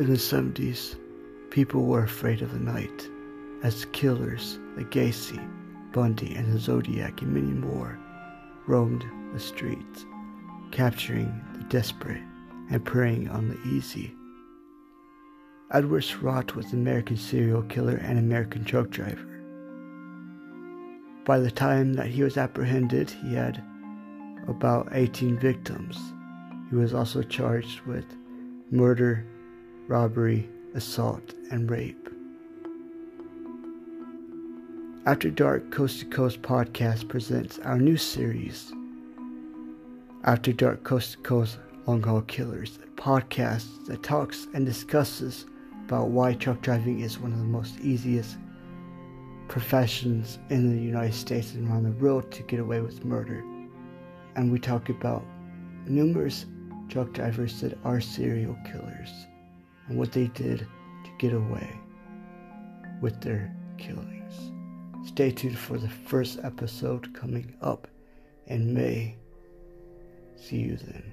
In the 70s, people were afraid of the night as killers like Gacy, Bundy, and the Zodiac and many more roamed the streets, capturing the desperate and preying on the easy. Edward Surratt was an American serial killer and American truck driver. By the time that he was apprehended, he had about 18 victims. He was also charged with murder, robbery, assault, and rape. After Dark Coast to Coast podcast presents our new series, After Dark Coast to Coast Long Haul Killers, a podcast that talks and discusses about why truck driving is one of the most easiest professions in the United States and around the world to get away with murder. And we talk about numerous truck drivers that are serial killers and what they did to get away with their killings. Stay tuned for the first episode coming up in May. See you then.